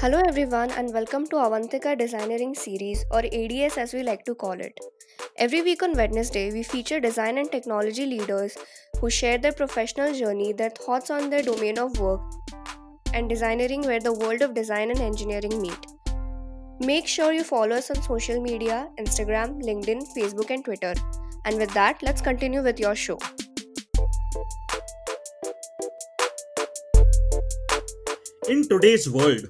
Hello everyone and welcome to Avantika Designeering series or ADS as we like to call it. Every week on Wednesday, we feature design and technology leaders who share their professional journey, their thoughts on their domain of work, and designeering where the world of design and engineering meet. Make sure you follow us on social media Instagram, LinkedIn, Facebook, and Twitter. And with that, let's continue with your show. In today's world,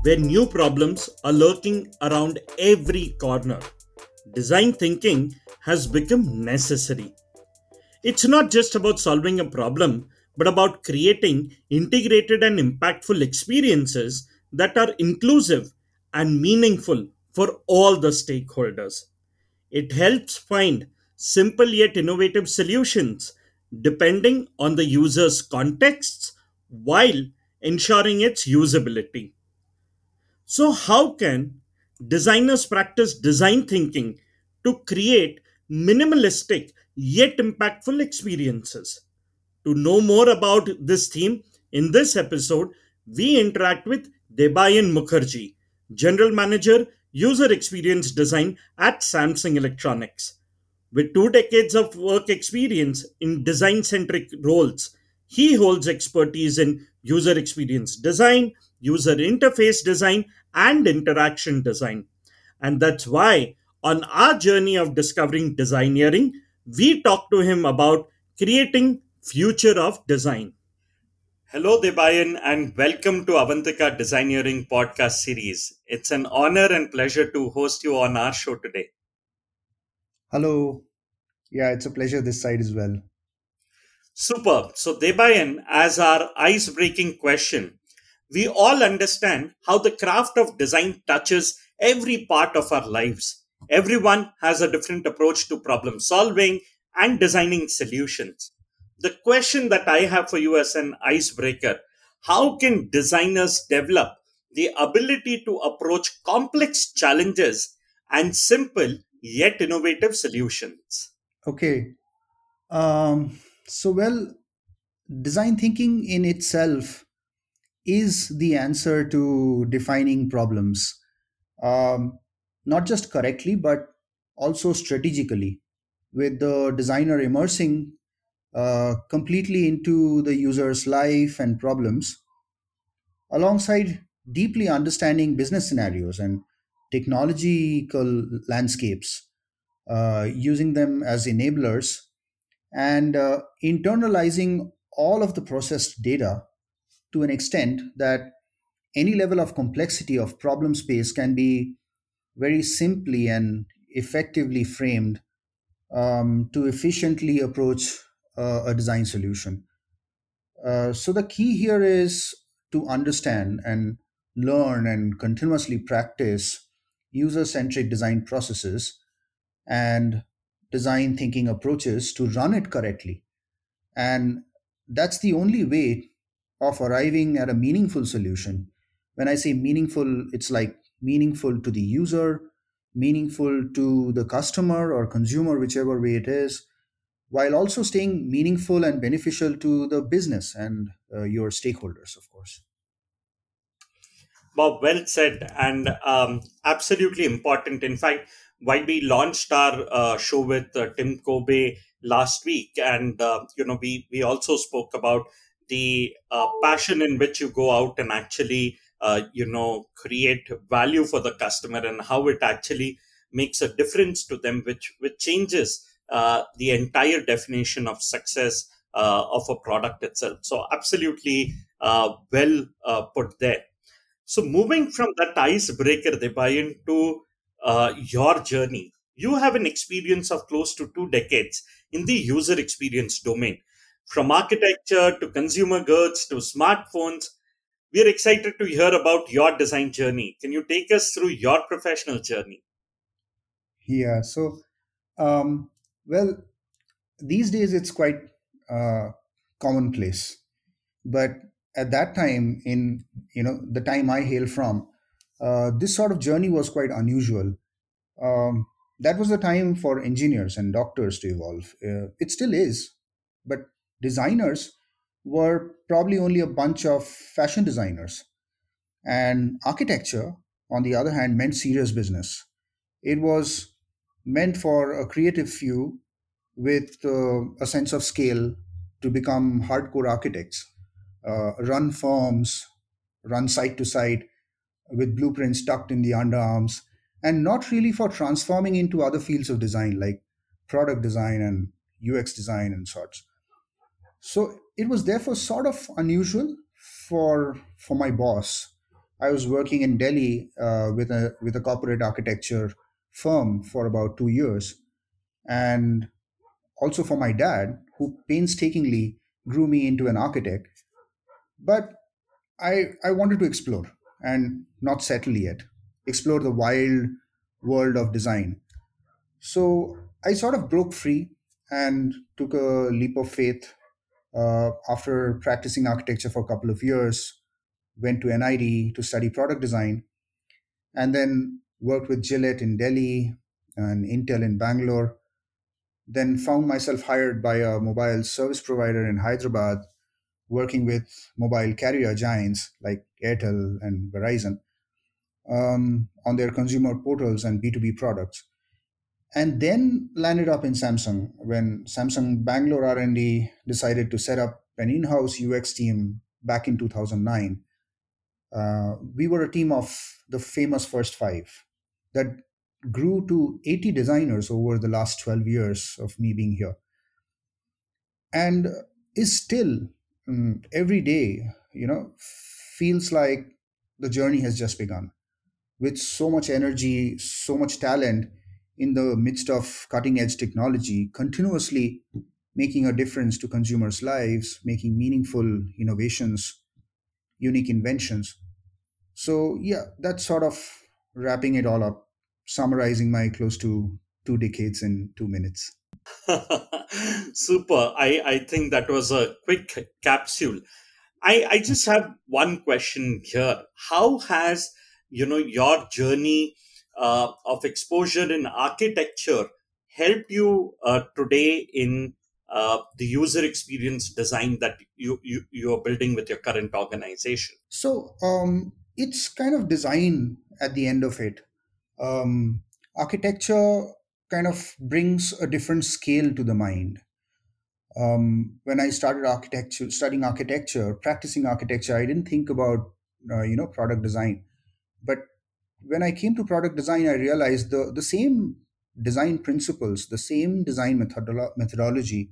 where new problems are lurking around every corner, design thinking has become necessary. It's not just about solving a problem, but about creating integrated and impactful experiences that are inclusive and meaningful for all the stakeholders. It helps find simple yet innovative solutions depending on the user's contexts while ensuring its usability. So, how can designers practice design thinking to create minimalistic yet impactful experiences? To know more about this theme, in this episode, we interact with Debayan Mukherjee, General Manager, User Experience Design at Samsung Electronics. With two decades of work experience in design centric roles, he holds expertise in user experience design, user interface design, and interaction design. And that's why, on our journey of discovering designeering, we talk to him about creating future of design. Hello, Debayan, and welcome to Avantika Designeering podcast series. It's an honor and pleasure to host you on our show today. Hello. Yeah, it's a pleasure this side as well. Superb. So, Debayan, as our ice breaking question, we all understand how the craft of design touches every part of our lives. Everyone has a different approach to problem solving and designing solutions. The question that I have for you as an icebreaker how can designers develop the ability to approach complex challenges and simple yet innovative solutions? Okay. Um, so, well, design thinking in itself is the answer to defining problems, um, not just correctly, but also strategically, with the designer immersing uh, completely into the user's life and problems, alongside deeply understanding business scenarios and technological landscapes, uh, using them as enablers, and uh, internalizing all of the processed data to an extent that any level of complexity of problem space can be very simply and effectively framed um, to efficiently approach uh, a design solution. Uh, so the key here is to understand and learn and continuously practice user centric design processes and design thinking approaches to run it correctly. And that's the only way of arriving at a meaningful solution. When I say meaningful, it's like meaningful to the user, meaningful to the customer or consumer, whichever way it is, while also staying meaningful and beneficial to the business and uh, your stakeholders, of course. Bob, well said, and um, absolutely important. In fact, while we launched our uh, show with uh, Tim Kobe last week, and uh, you know, we we also spoke about the uh, passion in which you go out and actually, uh, you know, create value for the customer, and how it actually makes a difference to them, which which changes uh, the entire definition of success of a product itself. So, absolutely well put there. So, moving from that icebreaker, Debayan, to uh, your journey, you have an experience of close to two decades in the user experience domain. From architecture to consumer goods to smartphones, we are excited to hear about your design journey. Can you take us through your professional journey? Yeah, so, um, well, these days it's quite uh, commonplace. But at that time, in you know the time I hail from, uh, this sort of journey was quite unusual. Um, that was the time for engineers and doctors to evolve. Uh, it still is, but designers were probably only a bunch of fashion designers. And architecture, on the other hand, meant serious business. It was meant for a creative few with uh, a sense of scale to become hardcore architects, uh, run forms, run site to site with blueprints tucked in the underarms, and not really for transforming into other fields of design like product design and UX design and such. So it was therefore sort of unusual for for my boss. I was working in Delhi uh, with a with a corporate architecture firm for about two years, and also for my dad, who painstakingly grew me into an architect. But I I wanted to explore and not settle yet. Explore the wild world of design. So I sort of broke free and took a leap of faith uh, after practicing architecture for a couple of years. Went to NID to study product design, and then worked with Gillette in Delhi and Intel in Bangalore. Then found myself hired by a mobile service provider in Hyderabad working with mobile carrier giants like Airtel and Verizon um, on their consumer portals and B2B products. And then landed up in Samsung when Samsung Bangalore R&D decided to set up an in-house UX team back in 2009. Uh, we were a team of the famous first five that grew to 80 designers over the last 12 years of me being here and is still mm, every day, you know, feels like the journey has just begun with so much energy, so much talent in the midst of cutting edge technology, continuously making a difference to consumers' lives, making meaningful innovations, unique inventions. So, yeah, that's sort of wrapping it all up, summarizing my close to two decades in two minutes. Super. I, I think that was a quick capsule. I, I just have one question here. How has you know your journey uh, of exposure in architecture helped you uh, today in uh, the user experience design that you, you you are building with your current organization? So, um, it's kind of design at the end of it. Um, architecture kind of brings a different scale to the mind. Um, when I started architecture, studying architecture, practicing architecture, I didn't think about uh, you know product design. But when I came to product design, I realized the the same design principles, the same design methodolo- methodology,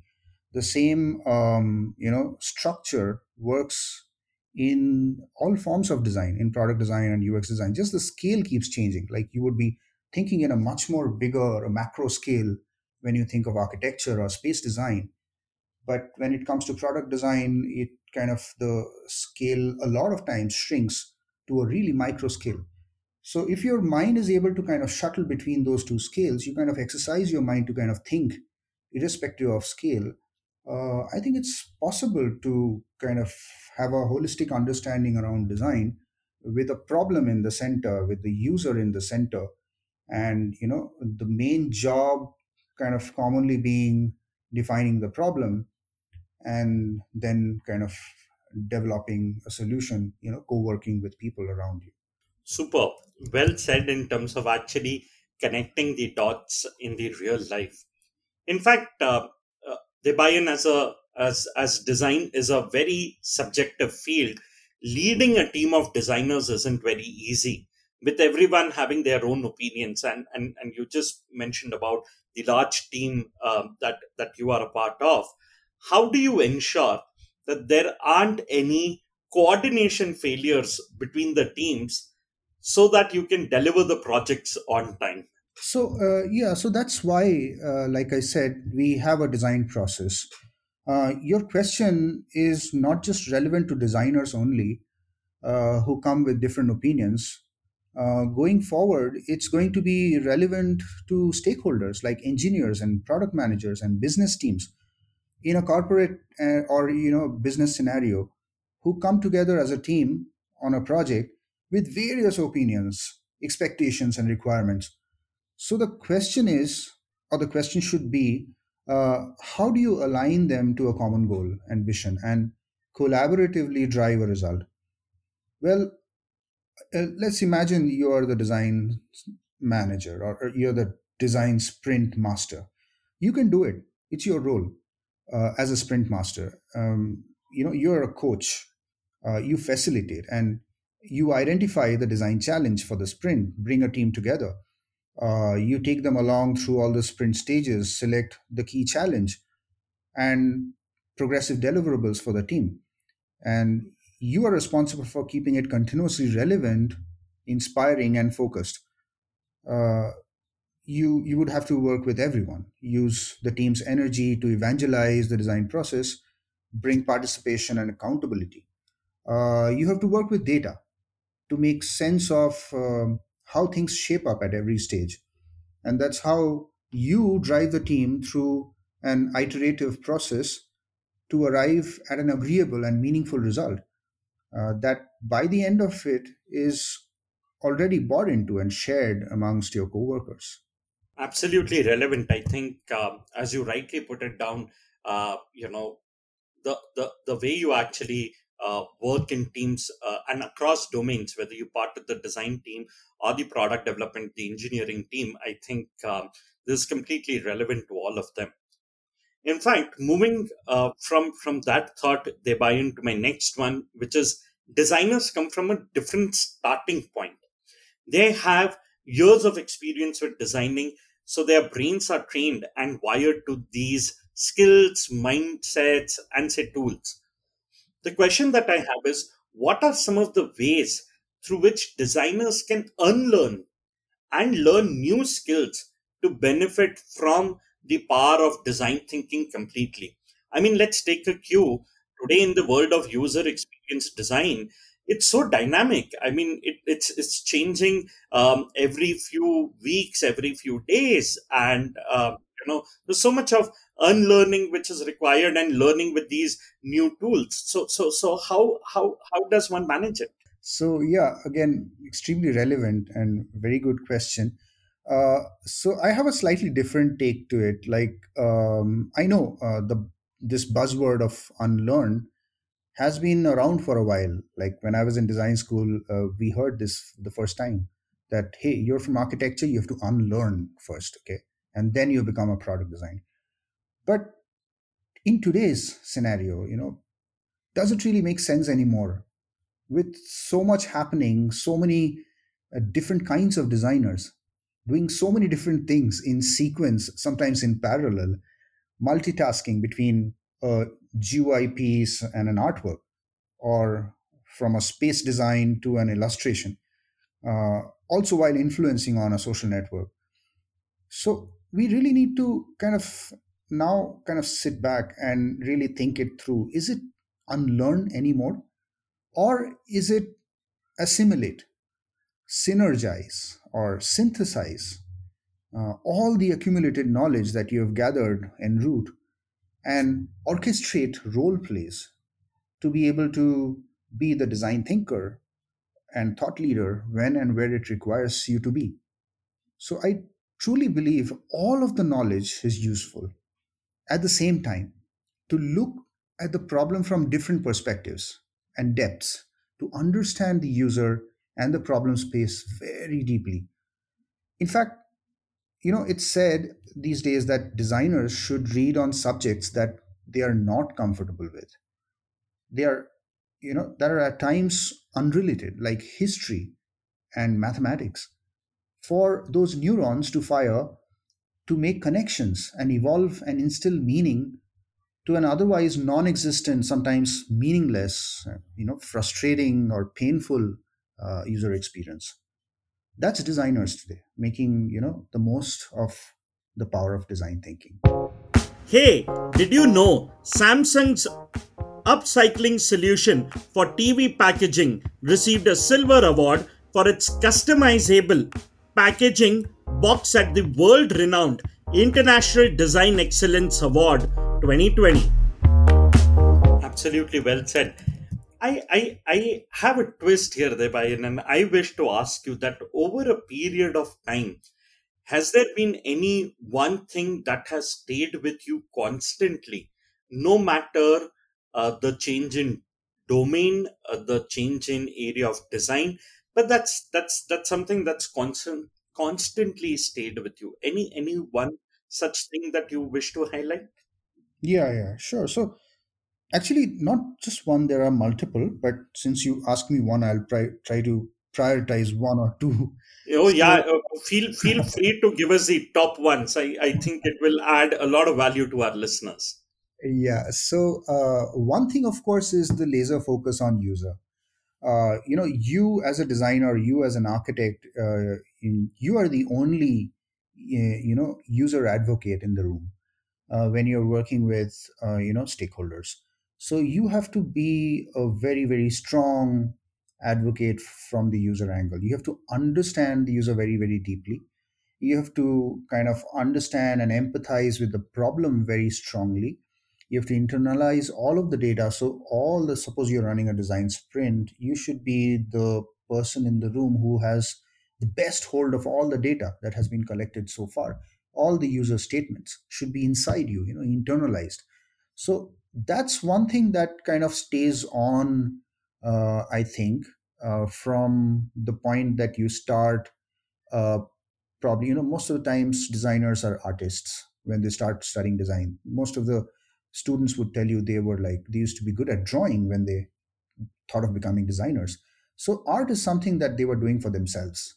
the same um, you know structure works in all forms of design, in product design and UX design. Just the scale keeps changing. Like you would be thinking in a much more bigger, macro scale when you think of architecture or space design. But when it comes to product design it kind of the scale a lot of times shrinks to a really micro scale. So if your mind is able to kind of shuttle between those two scales you kind of exercise your mind to kind of think irrespective of scale. Uh, i think it's possible to kind of have a holistic understanding around design with a problem in the center with the user in the center and you know the main job kind of commonly being defining the problem and then kind of developing a solution you know co-working with people around you Super. Well said in terms of actually connecting the dots in the real life. In fact, uh, uh, Debayan as a as as design is a very subjective field. Leading a team of designers isn't very easy, with everyone having their own opinions. And and and you just mentioned about the large team um, that that you are a part of. How do you ensure that there aren't any coordination failures between the teams so that you can deliver the projects on time? so uh, yeah so that's why uh, like i said we have a design process uh, your question is not just relevant to designers only uh, who come with different opinions uh, going forward it's going to be relevant to stakeholders like engineers and product managers and business teams in a corporate uh, or you know business scenario who come together as a team on a project with various opinions expectations and requirements So the question is, or the question should be, uh, how do you align them to a common goal and vision and collaboratively drive a result? Well, uh, let's imagine you are the design manager or, you're the design sprint master. You can do it. It's your role uh, as a sprint master. Um, you know, you're a coach. Uh, you facilitate and you identify the design challenge for the sprint. Bring a team together. Uh, you take them along through all the sprint stages. Select the key challenge and progressive deliverables for the team. And you are responsible for keeping it continuously relevant, inspiring, and focused. Uh, you you would have to work with everyone. Use the team's energy to evangelize the design process bring participation and accountability. Uh, you have to work with data to make sense of um, how things shape up at every stage. And that's how you drive the team through an iterative process to arrive at an agreeable and meaningful result uh, that by the end of it is already bought into and shared amongst your coworkers. Absolutely relevant. I think um, as you rightly put it down uh, you know the, the the way you actually uh, work in teams uh, and across domains whether you part of the design team or the product development the engineering team i think um, this is completely relevant to all of them in fact moving uh, from from that thought Debayan into my next one which is designers come from a different starting point they have years of experience with designing so their brains are trained and wired to these skills, mindsets, and say tools. The question that I have is what are some of the ways through which designers can unlearn and learn new skills to benefit from the power of design thinking completely? I mean, let's take a cue. Today, in the world of user experience design, it's so dynamic. I mean, it, it's it's changing um, every few weeks, every few days, and uh, you know, there's so much of unlearning which is required and learning with these new tools. So so so how how how does one manage it? So yeah, again, extremely relevant and very good question. Uh, so I have a slightly different take to it. Like um, I know uh, the this buzzword of unlearn has been around for a while. Like when I was in design school, uh, we heard this the first time that hey, you're from architecture, you have to unlearn first, okay, and then you become a product design. But in today's scenario, you know, does it really make sense anymore? With so much happening, so many uh, different kinds of designers doing so many different things in sequence, sometimes in parallel, multitasking between a GUI piece and an artwork, or from a space design to an illustration, uh, also while influencing on a social network. So we really need to kind of now kind of sit back and really think it through. Is it unlearn anymore? Or is it assimilate, synergize, or synthesize uh, all the accumulated knowledge that you have gathered en route and orchestrate role plays to be able to be the design thinker and thought leader when and where it requires you to be. So I truly believe all of the knowledge is useful. At the same time, to look at the problem from different perspectives and depths, to understand the user and the problem space very deeply. In fact, you know, it's said these days that designers should read on subjects that they are not comfortable with. They are, you know, that are at times unrelated, like history and mathematics, for those neurons to fire to make connections and evolve and instill meaning to an otherwise non-existent sometimes meaningless you know frustrating or painful uh, user experience. That's designers today making you know the most of the power of design thinking. Hey did you know samsung's upcycling solution for tv packaging received a silver award for its customizable packaging box at the world renowned international design excellence award 2020 absolutely well said I, I, I have a twist here, Debayan, and I wish to ask you that over a period of time, has there been any one thing that has stayed with you constantly no matter uh, the change in domain uh, the change in area of design? But that's that's that's something that's constant constantly stayed with you. Any any one such thing that you wish to highlight? Yeah, yeah, sure. So actually, not just one, there are multiple, but since you asked me one, I'll try try to prioritize one or two. oh yeah So uh, feel feel free to give us the top ones i i think it will add a lot of value to our listeners yeah, so uh, one thing, of course, is the laser focus on user. Uh, you know, you as a designer, you as an architect, uh, in, you are the only, you know, user advocate in the room uh, when you're working with uh, you know stakeholders so you have to be a very very strong advocate from the user angle. You have to understand the user very very deeply. You have to kind of understand and empathize with the problem very strongly. You have to internalize all of the data. So all the suppose you're running a design sprint you should be the person in the room who has the best hold of all the data that has been collected so far. All the user statements should be inside you you know internalized. So that's one thing that kind of stays on uh, i think uh, from the point that you start uh, probably you know most of the times designers are artists when they start studying design. Most of the students would tell you they were like they used to be good at drawing when they thought of becoming designers. So art is something that they were doing for themselves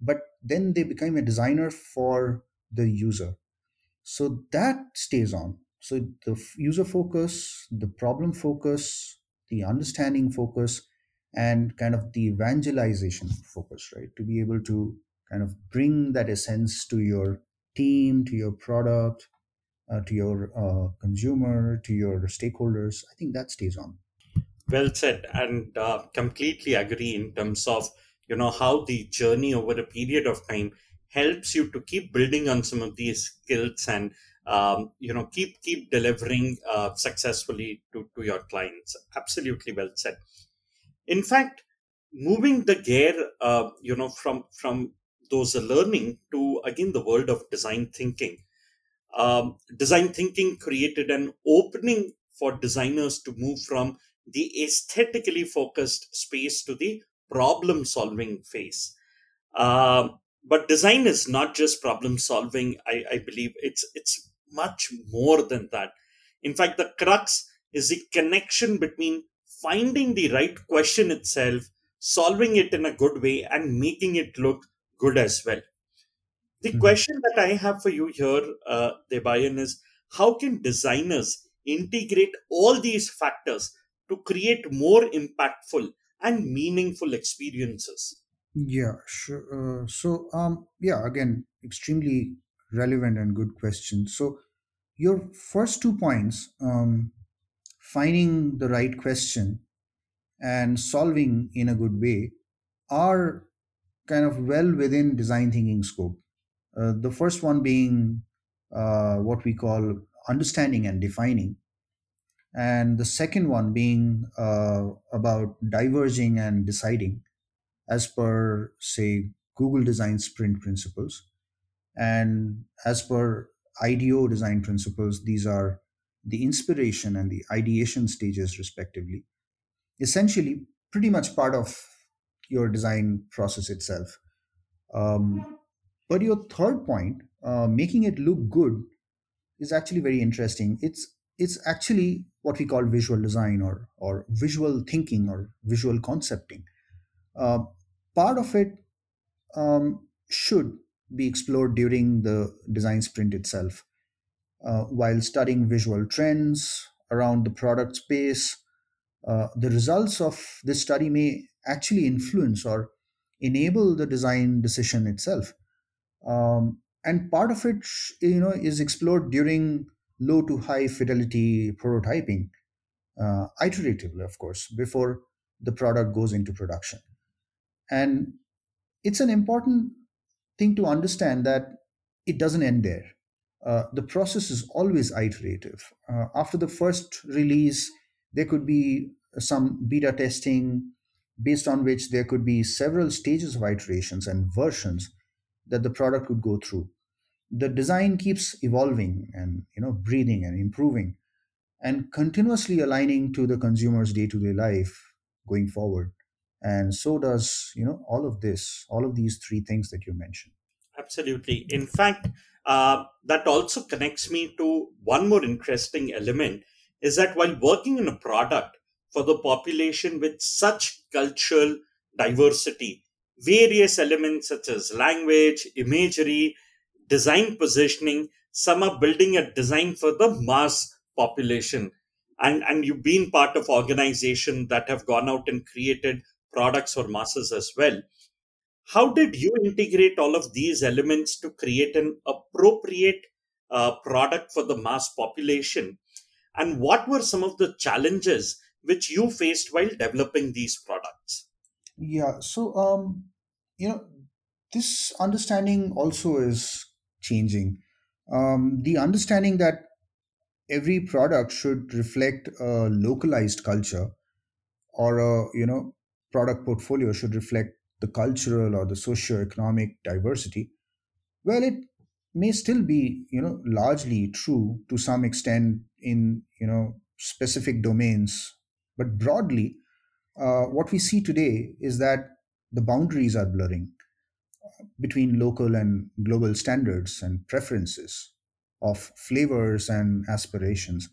but then they became a designer for the user. So that stays on so the user focus the problem focus the understanding focus and kind of the evangelization focus right? To be able to kind of bring that essence to your team to your product uh, to your uh, consumer to your stakeholders. I think that stays on. Well said and uh, completely agree in terms of you know how the journey over a period of time helps you to keep building on some of these skills and um, you know keep keep delivering uh, successfully to, to your clients absolutely well said in fact moving the gear uh, you know from from those learning to again the world of design thinking um, design thinking created an opening for designers to move from the aesthetically focused space to the problem solving phase. Um, but design is not just problem solving. I, I believe it's it's much more than that. In fact, the crux is the connection between finding the right question itself, solving it in a good way, and making it look good as well. The Mhm. question that I have for you here, uh, Debayan, is how can designers integrate all these factors to create more impactful and meaningful experiences? yeah sure uh, so um yeah again extremely relevant and good question so your first two points um finding the right question and solving in a good way are kind of well within design thinking scope. Uh, the first one being uh, what we call understanding and defining, and the second one being uh, about diverging and deciding as per, say, Google Design Sprint principles. And as per IDEO design principles, these are the inspiration and the ideation stages, respectively essentially pretty much part of your design process itself. Um, but your third point, uh, making it look good, is actually very interesting. It's it's actually what we call visual design or or visual thinking or visual concepting. Uh, part of it um, should be explored during the design sprint itself, uh, while studying visual trends around the product space Uh, the results of this study may actually influence or enable the design decision itself. Um, and part of it, you know, is explored during low to high fidelity prototyping, uh, iteratively, of course, before the product goes into production. And it's an important thing to understand that it doesn't end there. Uh, the process is always iterative. Uh, after the first release, there could be some beta testing based on which there could be several stages of iterations and versions that the product would go through. the design keeps evolving and you know breathing and improving and continuously aligning to the consumer's day-to-day life going forward and so does you know all of this all of these three things that you mentioned Absolutely. In fact, uh, that also connects me to one more interesting element is that while working in a product for the population with such cultural diversity, various elements such as language, imagery, design positioning, some are building a design for the mass population. And, and you've been part of organizations that have gone out and created products for masses as well how did you integrate all of these elements to create an appropriate uh, product for the mass population? And what were some of the challenges which you faced while developing these products? yeah so um you know this understanding also is changing um the understanding that every product should reflect a localized culture or a you know product portfolio should reflect the cultural or the socio-economic diversity. Well it may still be you know largely true to some extent in you know specific domains. But broadly uh, what we see today is that the boundaries are blurring between local and global standards and preferences of flavors and aspirations.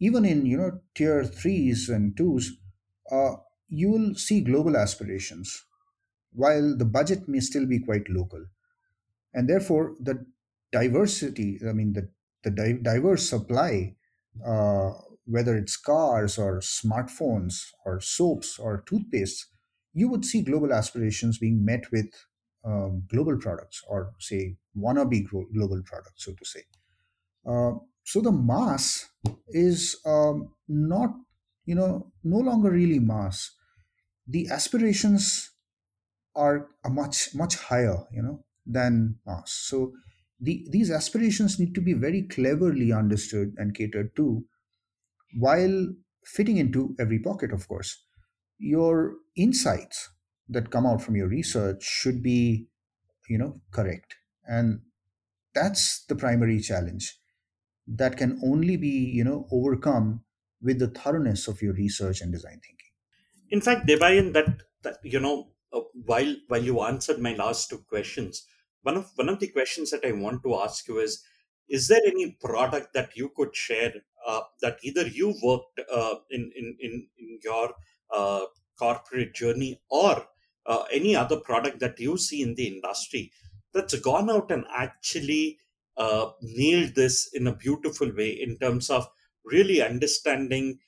Even in you know tier 3s and 2s uh, you will see global aspirations while the budget may still be quite local. And therefore the diversity i mean the, the di- diverse supply uh, whether it's cars or smartphones or soaps or toothpastes you would see global aspirations being met with um, global products or say wannabe glo- global products so to say. Uh, so the mass is um, not you know no longer really mass the aspirations are a much much higher you know than us so the, these aspirations need to be very cleverly understood and catered to while fitting into every pocket of course. Your insights that come out from your research should be you know correct. And that's the primary challenge that can only be you know overcome with the thoroughness of your research and design thinking In fact, Debayan, that, that you know, uh, while while you answered my last two questions, one of one of the questions that I want to ask you is: Is there any product that you could share uh, that either you worked uh, in, in in in your uh, corporate journey or uh, any other product that you see in the industry that's gone out and actually uh, nailed this in a beautiful way in terms of really understanding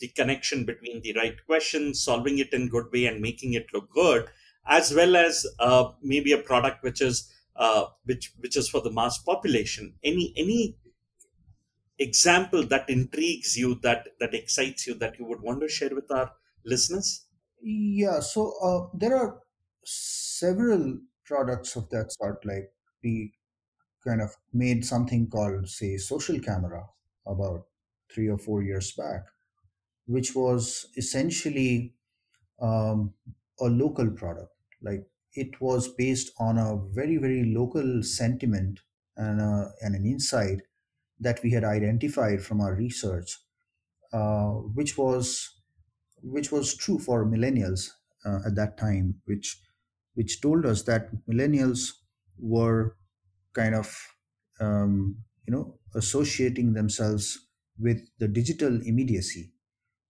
the connection between the right questions, solving it in good way, and making it look good, as well as uh, maybe a product which is uh, which which is for the mass population. Any any example that intrigues you, that that excites you, that you would want to share with our listeners? yeah so uh, there are several products of that sort like we kind of made something called say social camera about three or four years back which was essentially um, a local product. Like it was based on a very, very local sentiment and, uh, and an insight that we had identified from our research, uh, which was which was true for millennials uh, at that time, which which told us that millennials were kind of um, you know associating themselves with the digital immediacy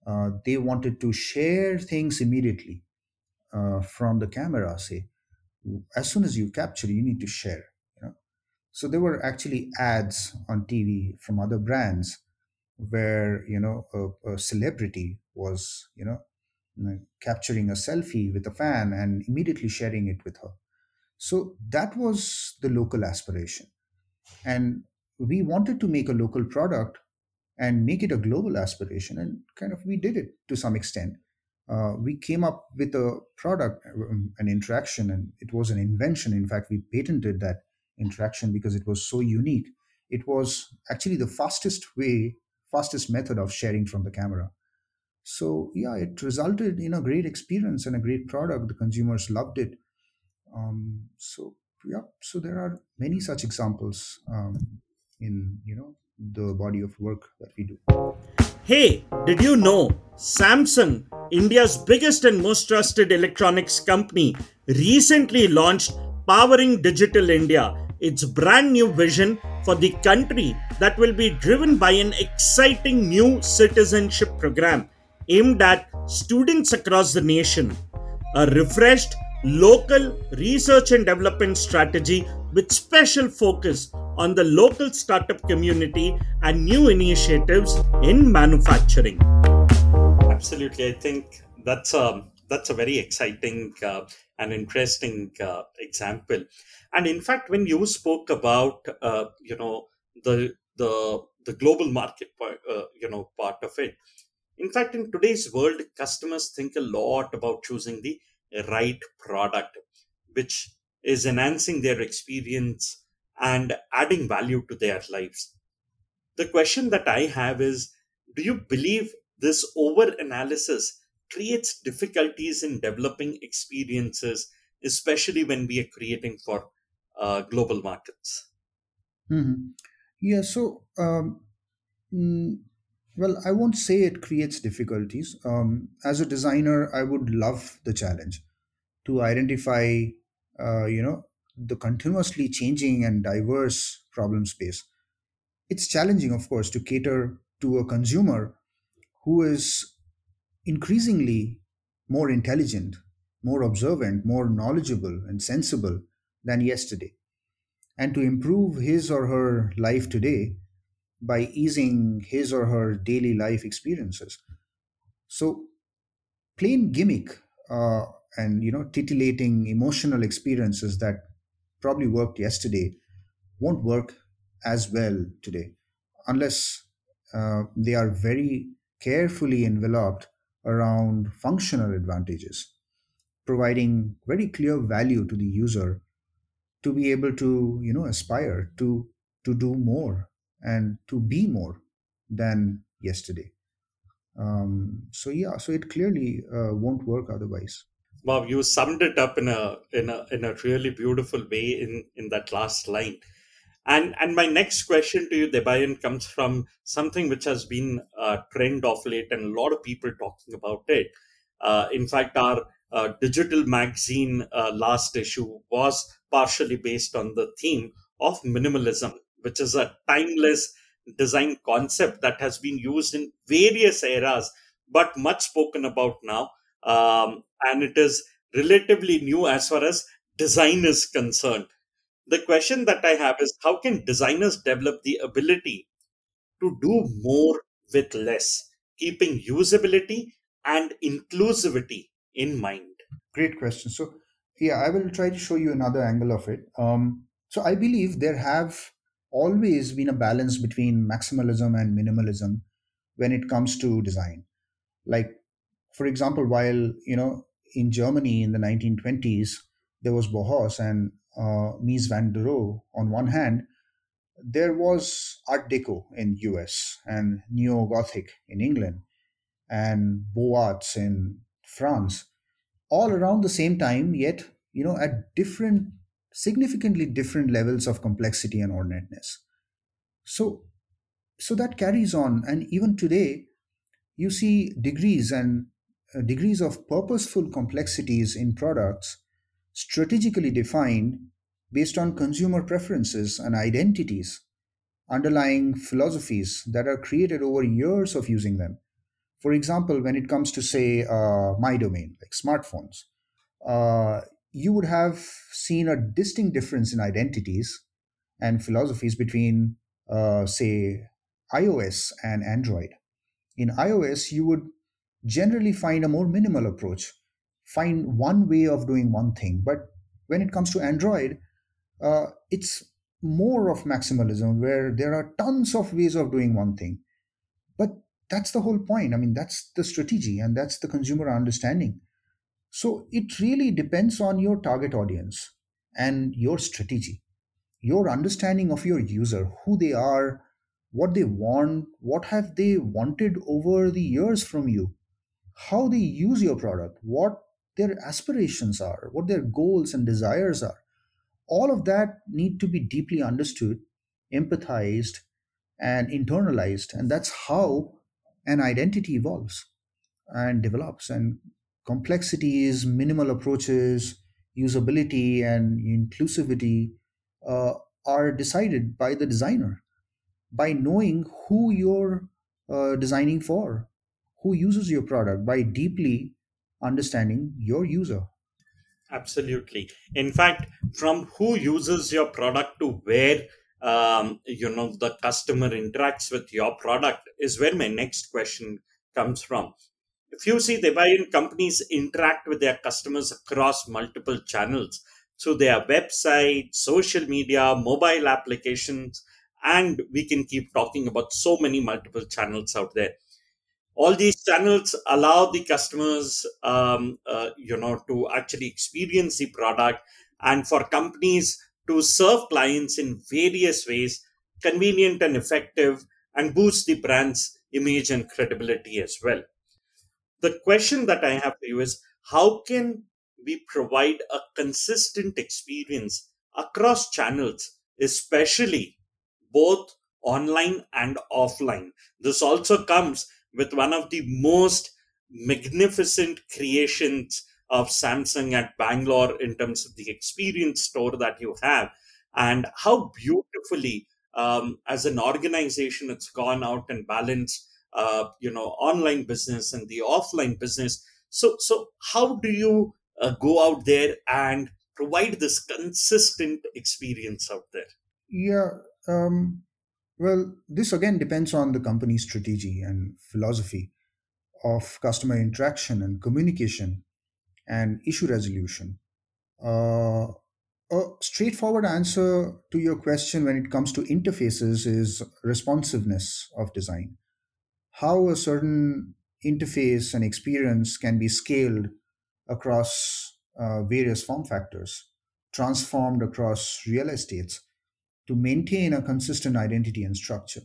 uh, they wanted to share things immediately uh, from the camera say as soon as you capture you need to share you know? So there were actually ads on tv from other brands where you know a, a celebrity was you know you know, capturing a selfie with a fan and immediately sharing it with her. So that was the local aspiration. And we wanted to make a local product and make it a global aspiration and kind of we did it to some extent. Uh, we came up with a product um, an interaction and it was an invention. In fact we patented that interaction because it was so unique. It was actually the fastest way fastest method of sharing from the camera. So yeah it resulted in a great experience and a great product. The consumers loved it. Um, so yeah, so there are many such examples um, in you know the body of work that we do. Hey, did you know Samsung, India's biggest and most trusted electronics company, recently launched Powering Digital India, its brand new vision for the country that will be driven by an exciting new citizenship program aimed at students across the nation. A refreshed local research and development strategy with special focus on the local startup community and new initiatives in manufacturing. Absolutely, I think that's a that's a very exciting uh, and interesting uh, example. And in fact, when you spoke about uh, you know the the the global market uh, you know part of it, in fact, in today's world, customers think a lot about choosing the right product, which is enhancing their experience and adding value to their lives. The question that I have is Do you believe this over analysis creates difficulties in developing experiences, especially when we are creating for uh, global markets? hmm Yeah, so um, mm, well, I won't say it creates difficulties. Um, as a designer, I would love the challenge to identify, uh, you know, the continuously changing and diverse problem space. It's challenging, of course, to cater to a consumer who is increasingly more intelligent, more observant, more knowledgeable, and sensible than yesterday, and to improve his or her life today by easing his or her daily life experiences. So, plain gimmick uh, and you know titillating emotional experiences that probably worked yesterday won't work as well today unless uh, they are very carefully enveloped around functional advantages providing very clear value to the user to be able to you know aspire to to do more and to be more than yesterday um, so yeah so it clearly uh, won't work otherwise Wow, you summed it up in a in a in a really beautiful way in in that last line. And and my next question to you, Debayan, comes from something which has been a trend of late, and a lot of people talking about it. Uh, in fact, our uh, digital magazine uh, last issue was partially based on the theme of minimalism, which is a timeless design concept that has been used in various eras, but much spoken about now. Um, and it is relatively new as far as design is concerned the question that I have is how can designers develop the ability to do more with less, keeping usability and inclusivity in mind? great question so yeah i will try to show you another angle of it um, so i believe there have always been a balance between maximalism and minimalism when it comes to design. Like for example while you know in germany in the 1920s there was bauhaus and uh, mies van der rohe on one hand there was art deco in us and neo-gothic in england and beaux arts in france all around the same time yet you know at different significantly different levels of complexity and ornateness. So so that carries on and even today you see degrees and uh, degrees of purposeful complexities in products strategically defined based on consumer preferences and identities underlying philosophies that are created over years of using them. For example when it comes to say uh, my domain like smartphones uh, you would have seen a distinct difference in identities and philosophies between uh, say ios and android in iOS, you would generally find a more minimal approach, find one way of doing one thing. But when it comes to Android, uh, it's more of maximalism where there are tons of ways of doing one thing. But that's the whole point. I mean, that's the strategy and that's the consumer understanding. So it really depends on your target audience and your strategy. Your understanding of your user who they are what they want what have they wanted over the years from you how they use your product what their aspirations are what their goals and desires are. All of that need to be deeply understood empathized and internalized and that's how an identity evolves and develops and complexity is minimal approaches usability and inclusivity uh, are decided by the designer by knowing who you're uh, designing for who uses your product by deeply understanding your user Absolutely. In fact, from who uses your product to where um, you know the customer interacts with your product is where my next question comes from. If you see, the Debayan companies interact with their customers across multiple channels through their website, social media, mobile applications, and we can keep talking about so many multiple channels out there. All these channels allow the customers um, uh, you know to actually experience the product and for companies to serve clients in various ways convenient and effective and boost the brand's image and credibility as well the question that i have for you is how can we provide a consistent experience across channels especially both online and offline? This also comes with one of the most magnificent creations of Samsung at Bangalore in terms of the experience store that you have, and how beautifully, um, as an organization, it's gone out and balanced, uh, you know, online business and the offline business. So, so how do you uh, go out there and provide this consistent experience out there? yeah um, Well, this again depends on the company's strategy and philosophy of customer interaction and communication and issue resolution. Uh, a straightforward answer to your question when it comes to interfaces is responsiveness of design. How a certain interface and experience can be scaled across uh, various form factors, transformed across real estates to maintain a consistent identity and structure.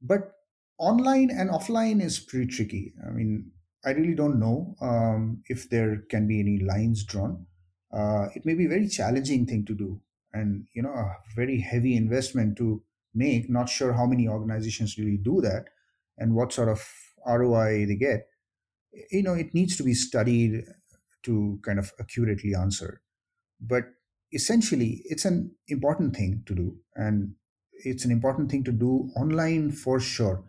But online and offline is pretty tricky. I mean, I really don't know um, if there can be any lines drawn. Uh, it may be a very challenging thing to do, and you know, a very heavy investment to make. Not sure how many organizations really do that, and what sort of ROI they get. You know, it needs to be studied to kind of accurately answer but essentially it's an important thing to do and it's an important thing to do online for sure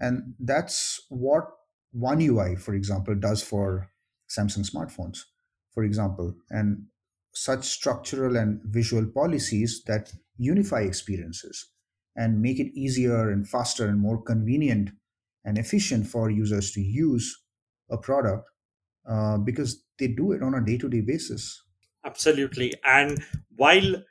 and that's what one ui for example does for samsung smartphones for example and such structural and visual policies that unify experiences and make it easier and faster and more convenient and efficient for users to use a product uh, because they do it on a day-to-day basis Absolutely. And while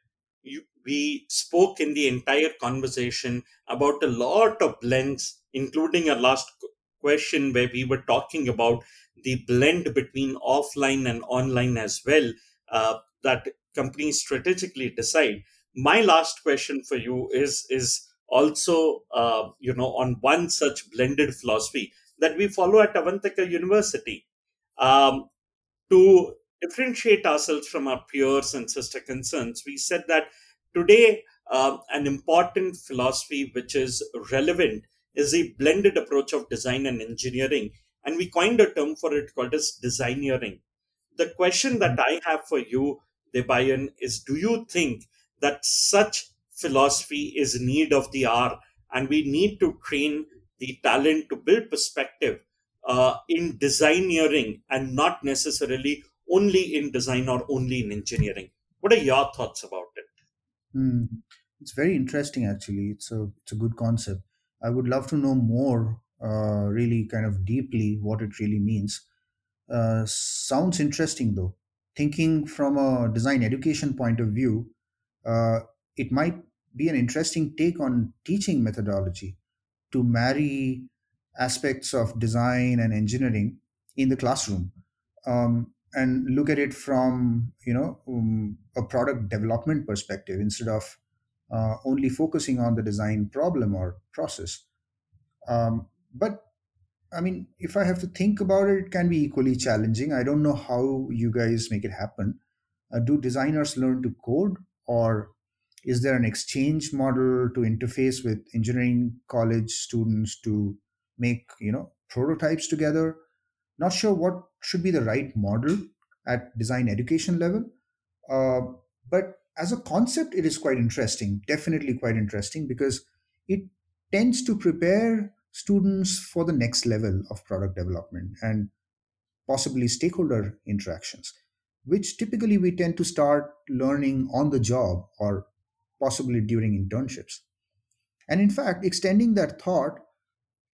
you, we spoke in the entire conversation about a lot of blends, including a last question where we were talking about the blend between offline and online as well, uh, that companies strategically decide. My last question for you is is also uh, you know on one such blended philosophy that we follow at Avantika University. Um, to differentiate ourselves from our peers and sister concerns, we said that today um, an important philosophy which is relevant is a blended approach of design and engineering. And we coined a term for it called as designeering. The question that I have for you, Debayan, is do you think that such philosophy is need of the hour and we need to train the talent to build perspective uh, in designeering and not necessarily only in design or only in engineering. What are your thoughts about it? Hmm. It's very interesting, actually. It's a it's a good concept. I would love to know more, uh, really, kind of deeply, what it really means. Uh, sounds interesting, though. Thinking from a design education point of view, uh, it might be an interesting take on teaching methodology to marry aspects of design and engineering in the classroom. Um, and look at it from you know um, a product development perspective instead of uh, only focusing on the design problem or process um, but i mean if i have to think about it it can be equally challenging i don't know how you guys make it happen Uh, do designers learn to code, or is there an exchange model to interface with engineering college students to make you know prototypes together? Not sure what should be the right model at design education level, uh, but as a concept, it is quite interesting. Definitely quite interesting because it tends to prepare students for the next level of product development and possibly stakeholder interactions, which typically we tend to start learning on the job or possibly during internships. And in fact, extending that thought,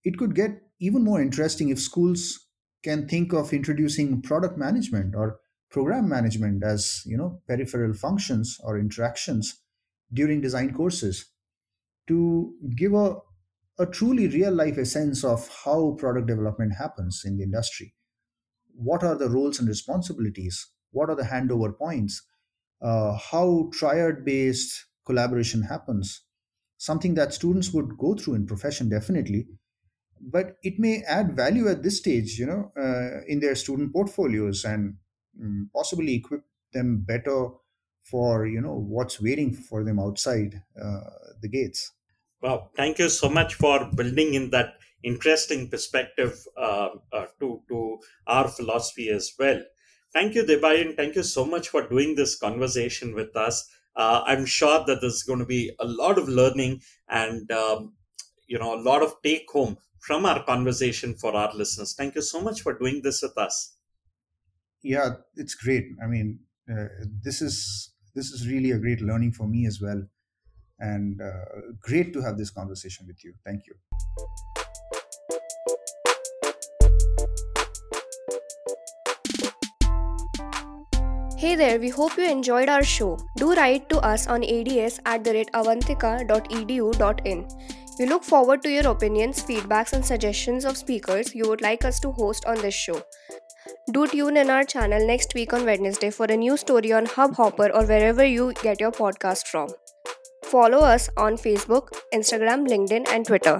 it could get even more interesting if schools can think of introducing product management or program management as you know peripheral functions or interactions during design courses to give a, a truly real life essence of how product development happens in the industry. What are the roles and responsibilities? What are the handover points? Uh, how triad based collaboration happens something that students would go through in profession definitely but it may add value at this stage you know uh, in their student portfolios and mm, possibly equip them better for you know what's waiting for them outside uh, the gates Wow, thank you so much for building in that interesting perspective uh, uh, to, to our philosophy as well. Thank you, Debayan. Thank you so much for doing this conversation with us. Uh, I'm sure that there's going to be a lot of learning and um, you know a lot of take home from our conversation for our listeners. Thank you so much for doing this with us. yeah it's great i mean uh, this is this is really a great learning for me as well and uh, great to have this conversation with you thank you Hey there, we hope you enjoyed our show. Do write to us on ads at the rate avantika.edu.in. We look forward to your opinions, feedbacks, and suggestions of speakers you would like us to host on this show. Do tune in our channel next week on Wednesday for a new story on Hubhopper or wherever you get your podcast from. Follow us on Facebook, Instagram, LinkedIn, and Twitter.